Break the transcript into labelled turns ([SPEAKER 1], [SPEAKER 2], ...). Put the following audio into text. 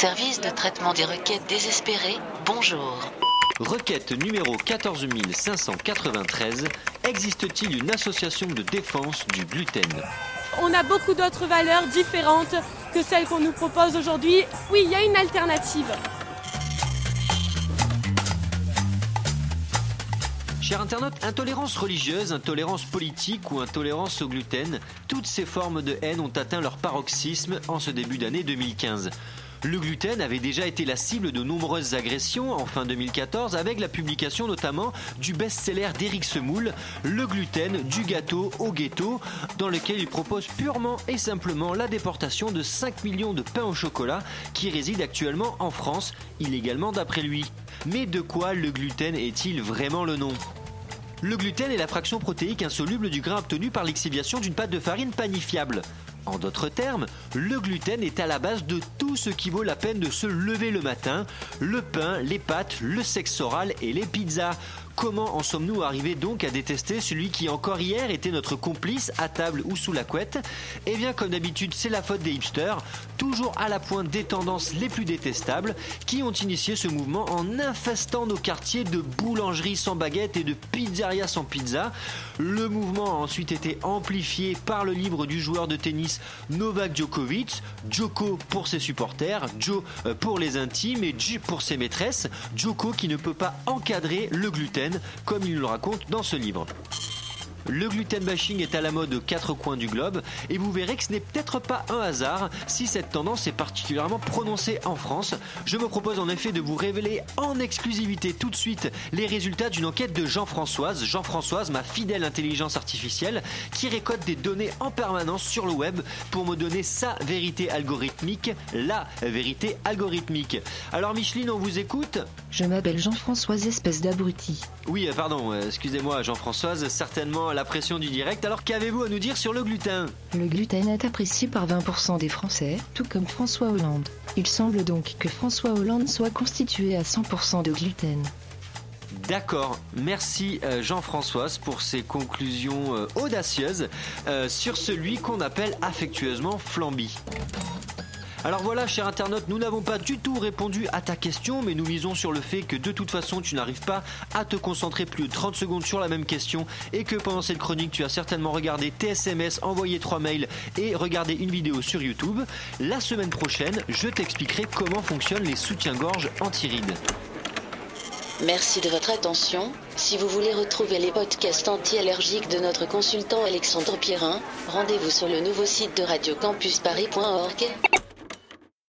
[SPEAKER 1] Service de traitement des requêtes désespérées, bonjour.
[SPEAKER 2] Requête numéro 14593. Existe-t-il une association de défense du gluten?
[SPEAKER 3] On a beaucoup d'autres valeurs différentes que celles qu'on nous propose aujourd'hui. Oui, il y a une alternative.
[SPEAKER 2] Chers internautes, intolérance religieuse, intolérance politique ou intolérance au gluten, toutes ces formes de haine ont atteint leur paroxysme en ce début d'année 2015. Le gluten avait déjà été la cible de nombreuses agressions en fin 2014 avec la publication notamment du best-seller d'Éric Semoule, Le gluten du gâteau au ghetto, dans lequel il propose purement et simplement la déportation de 5 millions de pains au chocolat qui résident actuellement en France, illégalement d'après lui. Mais de quoi le gluten est-il vraiment le nom? Le gluten est la fraction protéique insoluble du grain obtenu par l'exciviation d'une pâte de farine panifiable. En d'autres termes, le gluten est à la base de tout ce qui vaut la peine de se lever le matin, le pain, les pâtes, le sexe oral et les pizzas. Comment en sommes-nous arrivés donc à détester celui qui encore hier était notre complice à table ou sous la couette Eh bien comme d'habitude c'est la faute des hipsters, toujours à la pointe des tendances les plus détestables, qui ont initié ce mouvement en infestant nos quartiers de boulangeries sans baguettes et de pizzerias sans pizza. Le mouvement a ensuite été amplifié par le livre du joueur de tennis Novak Djokovic, Djoko pour ses supporters, Joe euh, pour les intimes et J pour ses maîtresses, Djoko qui ne peut pas encadrer le gluten comme il le raconte dans ce livre. Le gluten bashing est à la mode aux quatre coins du globe et vous verrez que ce n'est peut-être pas un hasard si cette tendance est particulièrement prononcée en France. Je me propose en effet de vous révéler en exclusivité tout de suite les résultats d'une enquête de Jean-Françoise, Jean-Françoise, ma fidèle intelligence artificielle, qui récolte des données en permanence sur le web pour me donner sa vérité algorithmique, la vérité algorithmique. Alors Micheline, on vous écoute
[SPEAKER 4] Je m'appelle Jean-Françoise, espèce d'abruti.
[SPEAKER 2] Oui, euh, pardon, euh, excusez-moi Jean-Françoise, certainement la pression du direct. Alors qu'avez-vous à nous dire sur le gluten?
[SPEAKER 4] Le gluten est apprécié par 20% des Français, tout comme François Hollande. Il semble donc que François Hollande soit constitué à 100% de gluten.
[SPEAKER 2] D'accord, merci euh, Jean-Françoise pour ces conclusions euh, audacieuses euh, sur celui qu'on appelle affectueusement Flamby. Alors voilà, cher internaute, nous n'avons pas du tout répondu à ta question, mais nous misons sur le fait que de toute façon, tu n'arrives pas à te concentrer plus de 30 secondes sur la même question et que pendant cette chronique, tu as certainement regardé tes SMS, envoyé trois mails et regardé une vidéo sur YouTube. La semaine prochaine, je t'expliquerai comment fonctionnent les soutiens-gorge anti-rides.
[SPEAKER 1] Merci de votre attention. Si vous voulez retrouver les podcasts anti-allergiques de notre consultant Alexandre Pierrin, rendez-vous sur le nouveau site de radiocampusparis.org.